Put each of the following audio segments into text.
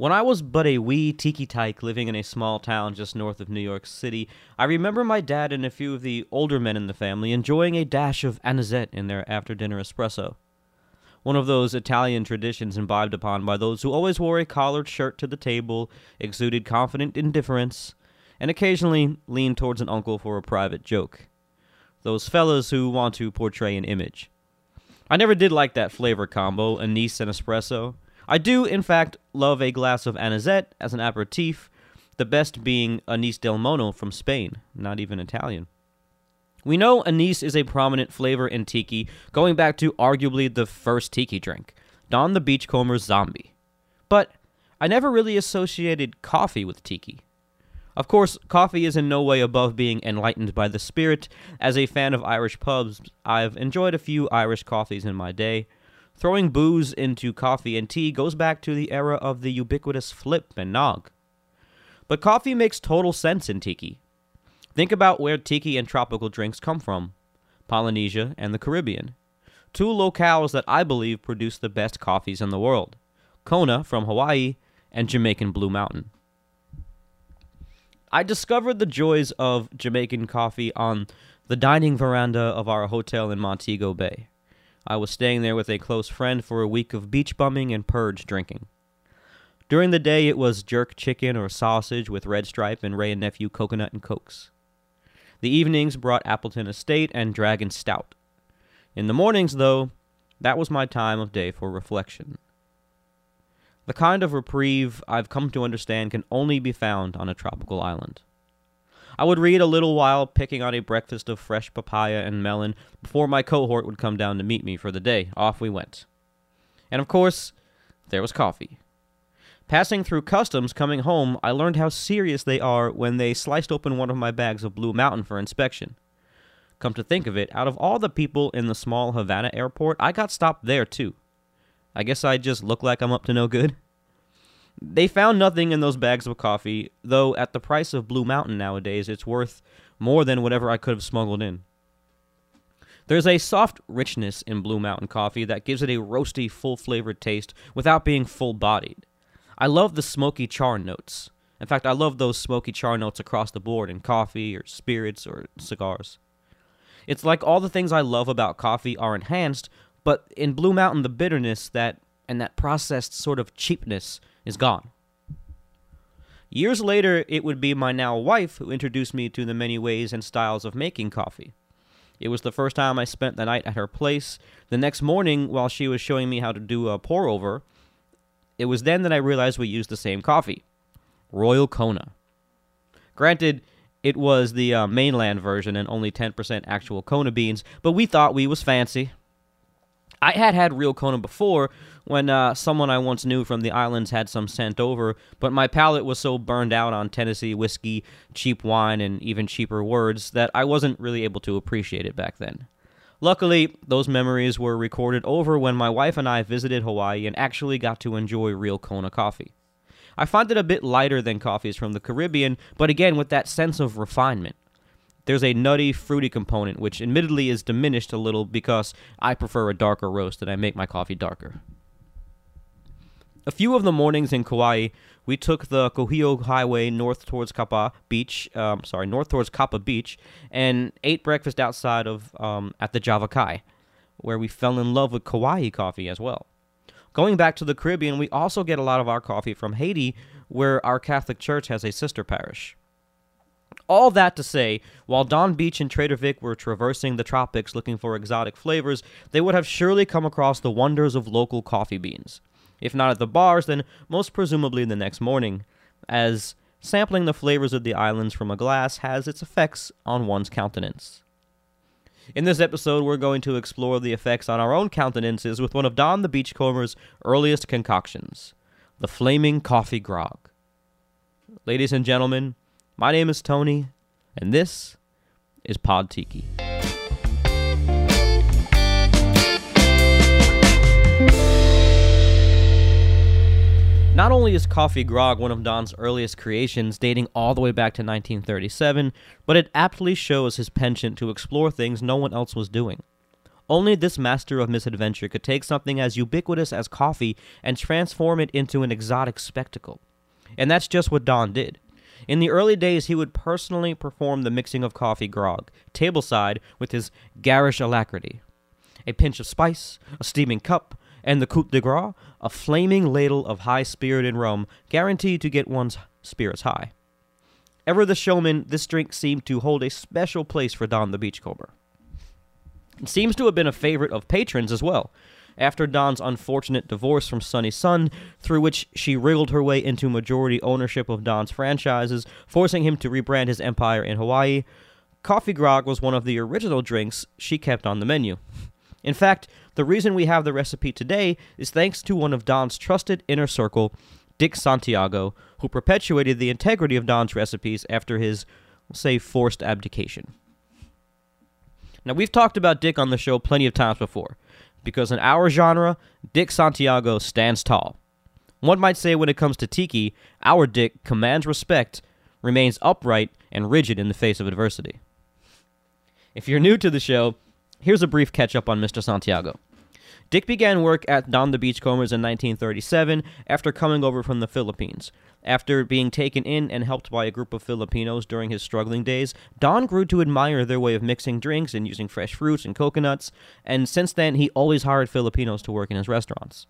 When I was but a wee tiki tyke living in a small town just north of New York City, I remember my dad and a few of the older men in the family enjoying a dash of anisette in their after dinner espresso. One of those Italian traditions imbibed upon by those who always wore a collared shirt to the table, exuded confident indifference, and occasionally leaned towards an uncle for a private joke. Those fellas who want to portray an image. I never did like that flavor combo, anise and espresso. I do, in fact, love a glass of anisette as an aperitif, the best being Anís del Mono from Spain, not even Italian. We know anise is a prominent flavor in tiki, going back to arguably the first tiki drink, Don the Beachcomber's Zombie. But I never really associated coffee with tiki. Of course, coffee is in no way above being enlightened by the spirit. As a fan of Irish pubs, I've enjoyed a few Irish coffees in my day. Throwing booze into coffee and tea goes back to the era of the ubiquitous flip and nog. But coffee makes total sense in tiki. Think about where tiki and tropical drinks come from Polynesia and the Caribbean. Two locales that I believe produce the best coffees in the world Kona from Hawaii and Jamaican Blue Mountain. I discovered the joys of Jamaican coffee on the dining veranda of our hotel in Montego Bay. I was staying there with a close friend for a week of beach bumming and purge drinking. During the day, it was jerk chicken or sausage with red stripe and Wray and Nephew coconut and cokes. The evenings brought Appleton Estate and Dragon Stout. In the mornings, though, that was my time of day for reflection. The kind of reprieve I've come to understand can only be found on a tropical island. I would read a little while picking on a breakfast of fresh papaya and melon before my cohort would come down to meet me for the day. Off we went. And of course, there was coffee. Passing through customs coming home, I learned how serious they are when they sliced open one of my bags of Blue Mountain for inspection. Come to think of it, out of all the people in the small Havana airport, I got stopped there too. I guess I just look like I'm up to no good. They found nothing in those bags of coffee, though at the price of Blue Mountain nowadays, it's worth more than whatever I could have smuggled in. There's a soft richness in Blue Mountain coffee that gives it a roasty, full flavored taste without being full bodied. I love the smoky char notes. In fact, I love those smoky char notes across the board in coffee or spirits or cigars. It's like all the things I love about coffee are enhanced, but in Blue Mountain, the bitterness that and that processed sort of cheapness is gone. Years later, it would be my now wife who introduced me to the many ways and styles of making coffee. It was the first time I spent the night at her place. The next morning, while she was showing me how to do a pour over, it was then that I realized we used the same coffee Royal Kona. Granted, it was the uh, mainland version and only 10% actual Kona beans, but we thought we was fancy. I had had real Kona before when uh, someone I once knew from the islands had some sent over, but my palate was so burned out on Tennessee whiskey, cheap wine, and even cheaper words that I wasn't really able to appreciate it back then. Luckily, those memories were recorded over when my wife and I visited Hawaii and actually got to enjoy real Kona coffee. I find it a bit lighter than coffees from the Caribbean, but again with that sense of refinement. There's a nutty, fruity component, which admittedly is diminished a little because I prefer a darker roast and I make my coffee darker. A few of the mornings in Kauai, we took the Kuhio Highway north towards Kapaa Beach, um, sorry, north towards Kapaa Beach, and ate breakfast outside of um, at the Java Kai, where we fell in love with Kauai coffee as well. Going back to the Caribbean, we also get a lot of our coffee from Haiti, where our Catholic Church has a sister parish. All that to say, while Don Beach and Trader Vic were traversing the tropics looking for exotic flavors, they would have surely come across the wonders of local coffee beans. If not at the bars, then most presumably the next morning, as sampling the flavors of the islands from a glass has its effects on one's countenance. In this episode, we're going to explore the effects on our own countenances with one of Don the Beachcomber's earliest concoctions, the flaming coffee grog. Ladies and gentlemen, my name is Tony, and this is Pod Tiki. Not only is Coffee Grog one of Don's earliest creations, dating all the way back to 1937, but it aptly shows his penchant to explore things no one else was doing. Only this master of misadventure could take something as ubiquitous as coffee and transform it into an exotic spectacle. And that's just what Don did. In the early days, he would personally perform the mixing of coffee grog, tableside, with his garish alacrity. A pinch of spice, a steaming cup, and the coup de grace, a flaming ladle of high spirited rum, guaranteed to get one's spirits high. Ever the showman, this drink seemed to hold a special place for Don the Beachcomber. It seems to have been a favorite of patrons as well. After Don's unfortunate divorce from Sunny Sund, through which she wriggled her way into majority ownership of Don's franchises, forcing him to rebrand his empire in Hawaii, coffee grog was one of the original drinks she kept on the menu. In fact, the reason we have the recipe today is thanks to one of Don's trusted inner circle, Dick Santiago, who perpetuated the integrity of Don's recipes after his, say, forced abdication. Now, we've talked about Dick on the show plenty of times before, because in our genre, Dick Santiago stands tall. One might say when it comes to tiki, our Dick commands respect, remains upright, and rigid in the face of adversity. If you're new to the show, here's a brief catch up on Mr. Santiago. Dick began work at Don the Beachcombers in 1937 after coming over from the Philippines. After being taken in and helped by a group of Filipinos during his struggling days, Don grew to admire their way of mixing drinks and using fresh fruits and coconuts, and since then he always hired Filipinos to work in his restaurants.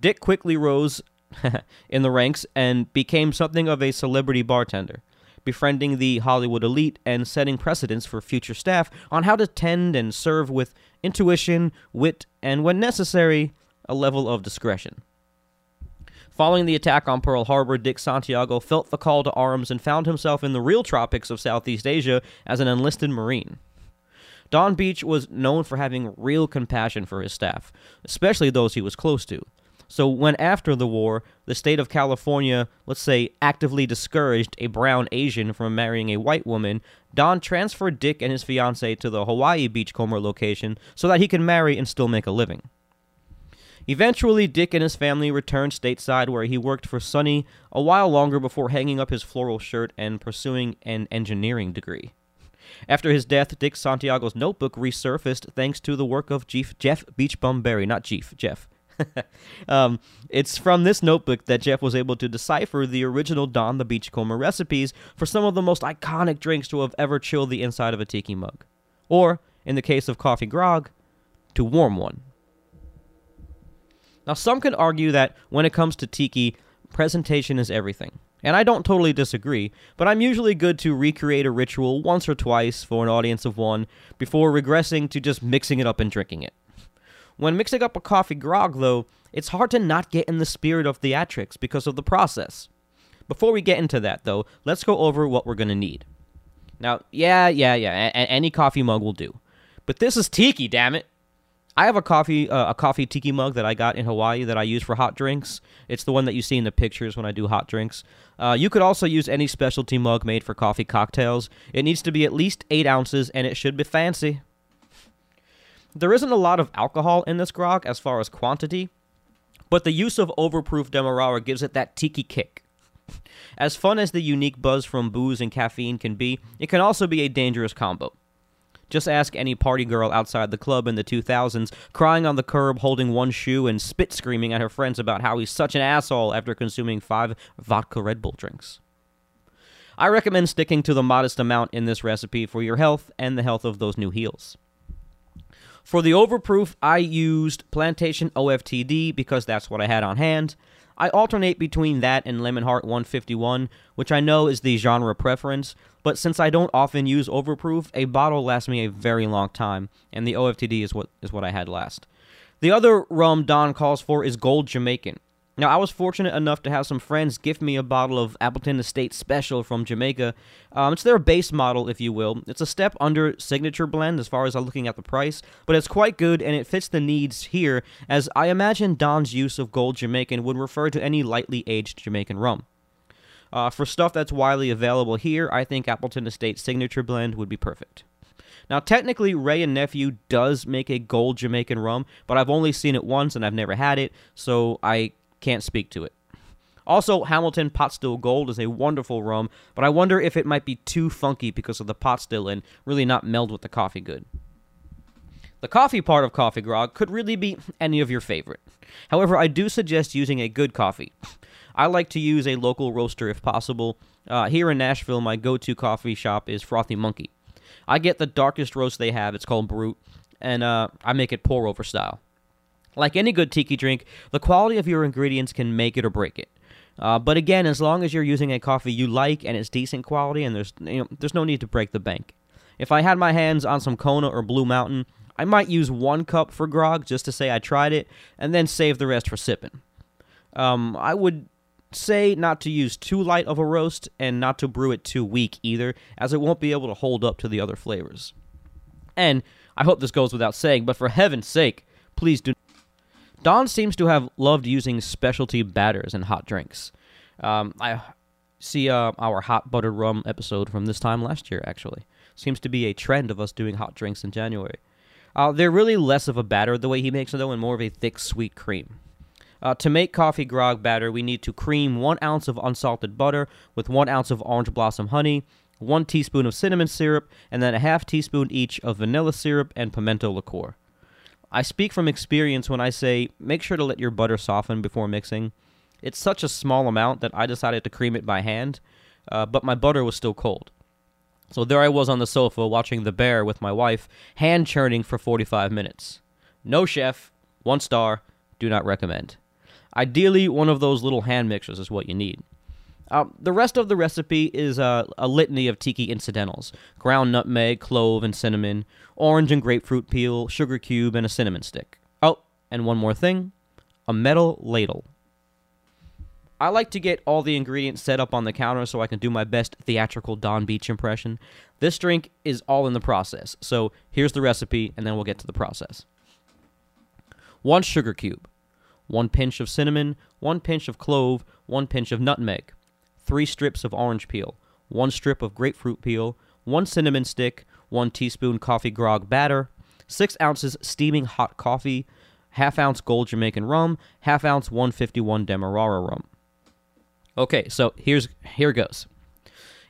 Dick quickly rose in the ranks and became something of a celebrity bartender befriending the Hollywood elite and setting precedents for future staff on how to tend and serve with intuition, wit, and when necessary, a level of discretion. Following the attack on Pearl Harbor, Dick Santiago felt the call to arms and found himself in the real tropics of Southeast Asia as an enlisted Marine. Don Beach was known for having real compassion for his staff, especially those he was close to. So when after the war, the state of California, let's say, actively discouraged a brown Asian from marrying a white woman, Don transferred Dick and his fiancee to the Hawaii Beachcomber location so that he could marry and still make a living. Eventually, Dick and his family returned stateside where he worked for Sunny a while longer before hanging up his floral shirt and pursuing an engineering degree. After his death, Dick Santiago's notebook resurfaced thanks to the work of Jeff, Jeff Beachbum Berry, not Jeff, Jeff. um, it's from this notebook that Jeff was able to decipher the original Don the Beachcomber recipes for some of the most iconic drinks to have ever chilled the inside of a tiki mug. Or, in the case of coffee grog, to warm one. Now, some could argue that when it comes to tiki, presentation is everything. And I don't totally disagree, but I'm usually good to recreate a ritual once or twice for an audience of one before regressing to just mixing it up and drinking it. When mixing up a coffee grog, though, it's hard to not get in the spirit of theatrics because of the process. Before we get into that, though, let's go over what we're going to need. Now, yeah, yeah, yeah, a- any coffee mug will do. But this is tiki, damn it. I have a coffee uh, a coffee tiki mug that I got in Hawaii that I use for hot drinks. It's the one that you see in the pictures when I do hot drinks. Uh, you could also use any specialty mug made for coffee cocktails. It needs to be at least 8 ounces and it should be fancy. There isn't a lot of alcohol in this grog as far as quantity, but the use of overproof Demerara gives it that tiki kick. As fun as the unique buzz from booze and caffeine can be, it can also be a dangerous combo. Just ask any party girl outside the club in the 2000s, crying on the curb, holding one shoe, and spit screaming at her friends about how he's such an asshole after consuming five vodka Red Bull drinks. I recommend sticking to the modest amount in this recipe for your health and the health of those new heels. For the overproof, I used Plantation OFTD because that's what I had on hand. I alternate between that and Lemon Hart 151, which I know is the genre preference, but since I don't often use overproof, a bottle lasts me a very long time, and the OFTD is what is what I had last. The other rum Don calls for is Gold Jamaican. Now, I was fortunate enough to have some friends gift me a bottle of Appleton Estate Special from Jamaica. Um, it's their base model, if you will. It's a step under Signature Blend as far as I'm looking at the price, but it's quite good and it fits the needs here, as I imagine Don's use of Gold Jamaican would refer to any lightly aged Jamaican rum. Uh, for stuff that's widely available here, I think Appleton Estate Signature Blend would be perfect. Now, technically, Wray and Nephew does make a gold Jamaican rum, but I've only seen it once and I've never had it, so I can't speak to it. Also, Hamilton Pot Still Gold is a wonderful rum, but I wonder if it might be too funky because of the pot still and really not meld with the coffee good. The coffee part of coffee grog could really be any of your favorite. However, I do suggest using a good coffee. I like to use a local roaster if possible. Uh, here in Nashville, my go to coffee shop is Frothy Monkey. I get the darkest roast they have, it's called Brut, and uh, I make it pour over style. Like any good tiki drink, the quality of your ingredients can make it or break it. Uh, but again, as long as you're using a coffee you like and it's decent quality, and there's you know, there's no need to break the bank. If I had my hands on some Kona or Blue Mountain, I might use one cup for grog just to say I tried it, and then save the rest for sipping. Um, I would say not to use too light of a roast and not to brew it too weak either, as it won't be able to hold up to the other flavors. And I hope this goes without saying, but for heaven's sake, please do. Don seems to have loved using specialty batters in hot drinks. Um, I see uh, our hot buttered rum episode from this time last year, actually. Seems to be a trend of us doing hot drinks in January. Uh, they're really less of a batter the way he makes it, though, and more of a thick, sweet cream. Uh, to make coffee grog batter, we need to cream one ounce of unsalted butter with one ounce of orange blossom honey, one teaspoon of cinnamon syrup, and then a half teaspoon each of vanilla syrup and pimento liqueur. I speak from experience when I say make sure to let your butter soften before mixing. It's such a small amount that I decided to cream it by hand, uh, but my butter was still cold. So there I was on the sofa watching The Bear with my wife, hand churning for 45 minutes. No chef, one star, do not recommend. Ideally, one of those little hand mixers is what you need. Uh, the rest of the recipe is uh, a litany of tiki incidentals ground nutmeg, clove, and cinnamon, orange and grapefruit peel, sugar cube, and a cinnamon stick. Oh, and one more thing a metal ladle. I like to get all the ingredients set up on the counter so I can do my best theatrical Don Beach impression. This drink is all in the process, so here's the recipe, and then we'll get to the process. One sugar cube, one pinch of cinnamon, one pinch of clove, one pinch of nutmeg, three strips of orange peel, one strip of grapefruit peel, one cinnamon stick, one teaspoon coffee grog batter, six ounces steaming hot coffee, half ounce gold Jamaican rum, half ounce 151 Demerara rum. Okay, so here's here goes.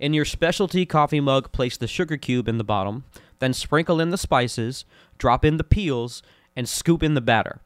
In your specialty coffee mug, place the sugar cube in the bottom, then sprinkle in the spices, drop in the peels, and scoop in the batter.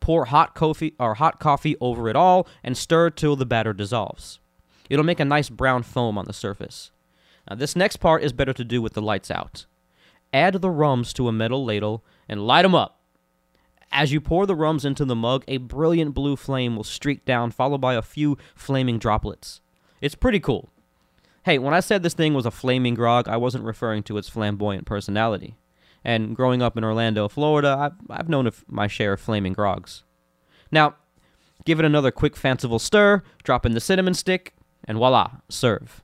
Pour hot coffee or hot coffee over it all and stir till the batter dissolves. It'll make a nice brown foam on the surface. Now, this next part is better to do with the lights out. Add the rums to a metal ladle and light them up. As you pour the rums into the mug, a brilliant blue flame will streak down, followed by a few flaming droplets. It's pretty cool. Hey, when I said this thing was a flaming grog, I wasn't referring to its flamboyant personality. And growing up in Orlando, Florida, I've, I've known my share of flaming grogs. Now, give it another quick fanciful stir, drop in the cinnamon stick, and voila, serve.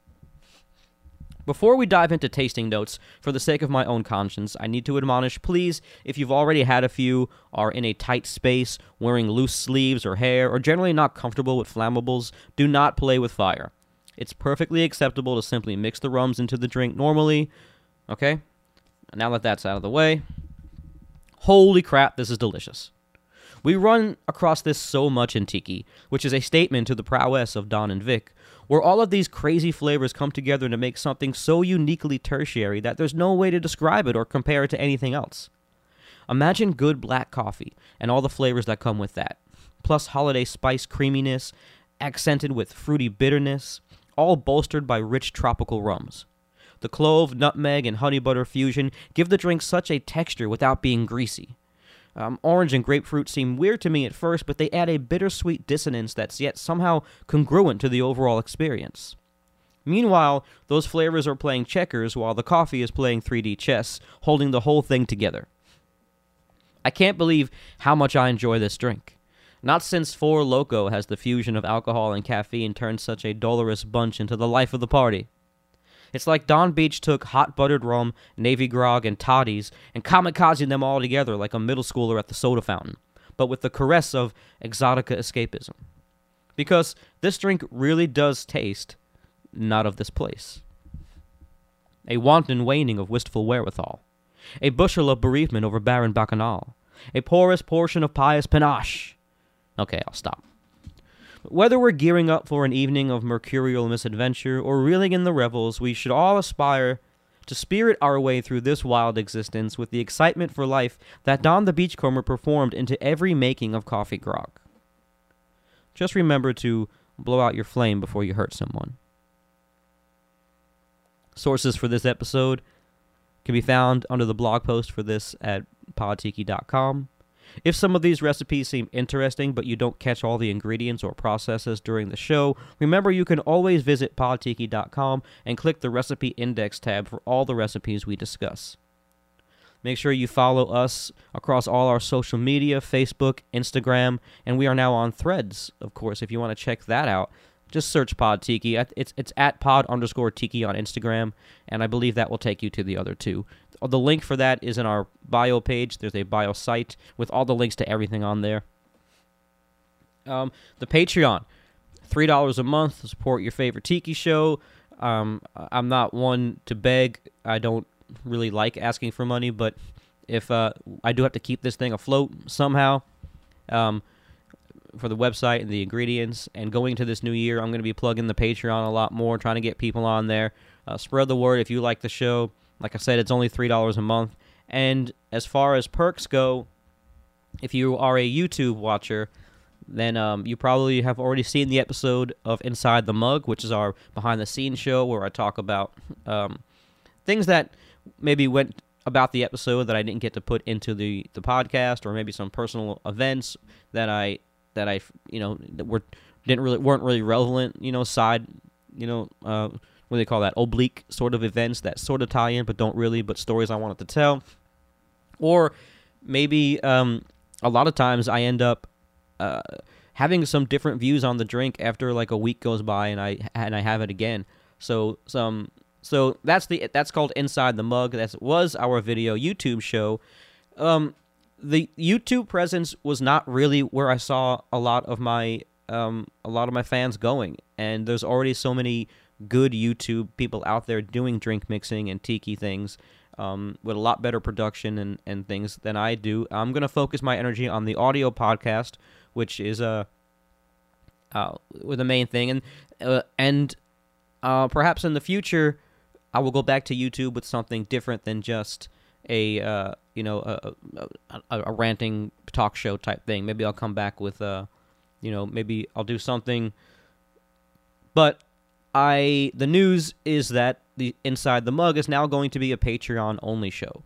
Before we dive into tasting notes, for the sake of my own conscience, I need to admonish please, if you've already had a few, are in a tight space, wearing loose sleeves or hair, or generally not comfortable with flammables, do not play with fire. It's perfectly acceptable to simply mix the rums into the drink normally. Okay? Now that that's out of the way, holy crap, this is delicious. We run across this so much in Tiki, which is a statement to the prowess of Don and Vic, where all of these crazy flavors come together to make something so uniquely tertiary that there's no way to describe it or compare it to anything else. Imagine good black coffee and all the flavors that come with that, plus holiday spice creaminess, accented with fruity bitterness, all bolstered by rich tropical rums. The clove, nutmeg, and honey butter fusion give the drink such a texture without being greasy. Um, orange and grapefruit seem weird to me at first, but they add a bittersweet dissonance that's yet somehow congruent to the overall experience. Meanwhile, those flavors are playing checkers while the coffee is playing 3D chess, holding the whole thing together. I can't believe how much I enjoy this drink. Not since Four Loco has the fusion of alcohol and caffeine turned such a dolorous bunch into the life of the party. It's like Don Beach took hot buttered rum, Navy grog, and toddies and kamikazed them all together like a middle schooler at the soda fountain, but with the caress of exotica escapism. Because this drink really does taste not of this place. A wanton waning of wistful wherewithal, a bushel of bereavement over barren bacchanal, a porous portion of pious panache. Okay, I'll stop. Whether we're gearing up for an evening of mercurial misadventure or reeling in the revels, we should all aspire to spirit our way through this wild existence with the excitement for life that Don the Beachcomber performed into every making of coffee grog. Just remember to blow out your flame before you hurt someone. Sources for this episode can be found under the blog post for this at podtiki.com. If some of these recipes seem interesting but you don't catch all the ingredients or processes during the show, remember you can always visit podtiki.com and click the recipe index tab for all the recipes we discuss. Make sure you follow us across all our social media Facebook, Instagram, and we are now on threads, of course, if you want to check that out. Just search Pod Tiki. It's, it's at pod underscore tiki on Instagram, and I believe that will take you to the other two. The link for that is in our bio page. There's a bio site with all the links to everything on there. Um, the Patreon, three dollars a month to support your favorite tiki show. Um, I'm not one to beg. I don't really like asking for money, but if uh, I do have to keep this thing afloat somehow, um, for the website and the ingredients, and going to this new year, I'm going to be plugging the Patreon a lot more, trying to get people on there. Uh, spread the word if you like the show. Like I said, it's only three dollars a month. And as far as perks go, if you are a YouTube watcher, then um, you probably have already seen the episode of Inside the Mug, which is our behind the scenes show where I talk about um, things that maybe went about the episode that I didn't get to put into the, the podcast, or maybe some personal events that I that I you know that were didn't really weren't really relevant. You know, side you know uh, what do they call that oblique sort of events that sort of tie in but don't really, but stories I wanted to tell, or maybe um, a lot of times I end up. Uh, having some different views on the drink after like a week goes by and I and I have it again. So some so that's the that's called Inside the Mug. That was our video YouTube show. Um, the YouTube presence was not really where I saw a lot of my um, a lot of my fans going, and there's already so many good YouTube people out there doing drink mixing and tiki things um, with a lot better production and, and things than I do. I'm gonna focus my energy on the audio podcast, which is a uh, uh, the main thing, and uh, and uh, perhaps in the future I will go back to YouTube with something different than just a uh, you know a, a, a, ranting talk show type thing. Maybe I'll come back with uh, you know maybe I'll do something. But I the news is that the Inside the Mug is now going to be a Patreon only show.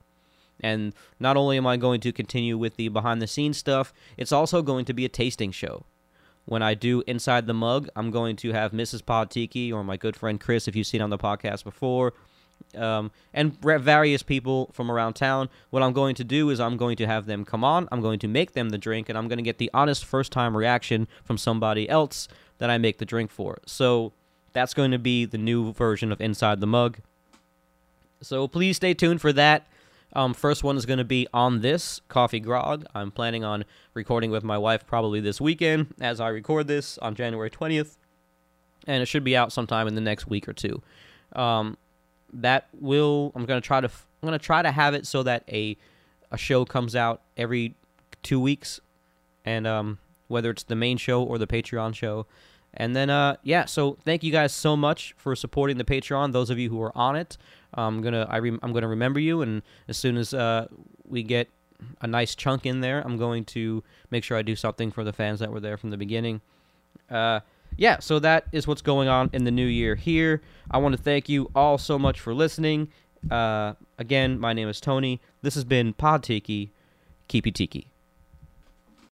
And not only am I going to continue with the behind the scenes stuff, it's also going to be a tasting show. When I do Inside the Mug, I'm going to have Mrs. Pod Tiki or my good friend Chris, if you've seen on the podcast before, um, and various people from around town. What I'm going to do is I'm going to have them come on, I'm going to make them the drink, and I'm going to get the honest first time reaction from somebody else that I make the drink for. So that's going to be the new version of Inside the Mug. So please stay tuned for that. Um, first one is going to be on this coffee grog. I'm planning on recording with my wife probably this weekend as I record this on January 20th, and it should be out sometime in the next week or two. Um, that will I'm going to try to I'm going to try to have it so that a a show comes out every two weeks, and um, whether it's the main show or the Patreon show. And then, uh, yeah. So thank you guys so much for supporting the Patreon. Those of you who are on it, I'm gonna I am gonna remember you, and as soon as uh, we get a nice chunk in there, I'm going to make sure I do something for the fans that were there from the beginning. Uh, yeah, so that is what's going on in the new year here. I want to thank you all so much for listening. Uh, again, my name is Tony. This has been Pod Tiki. Keepy Tiki.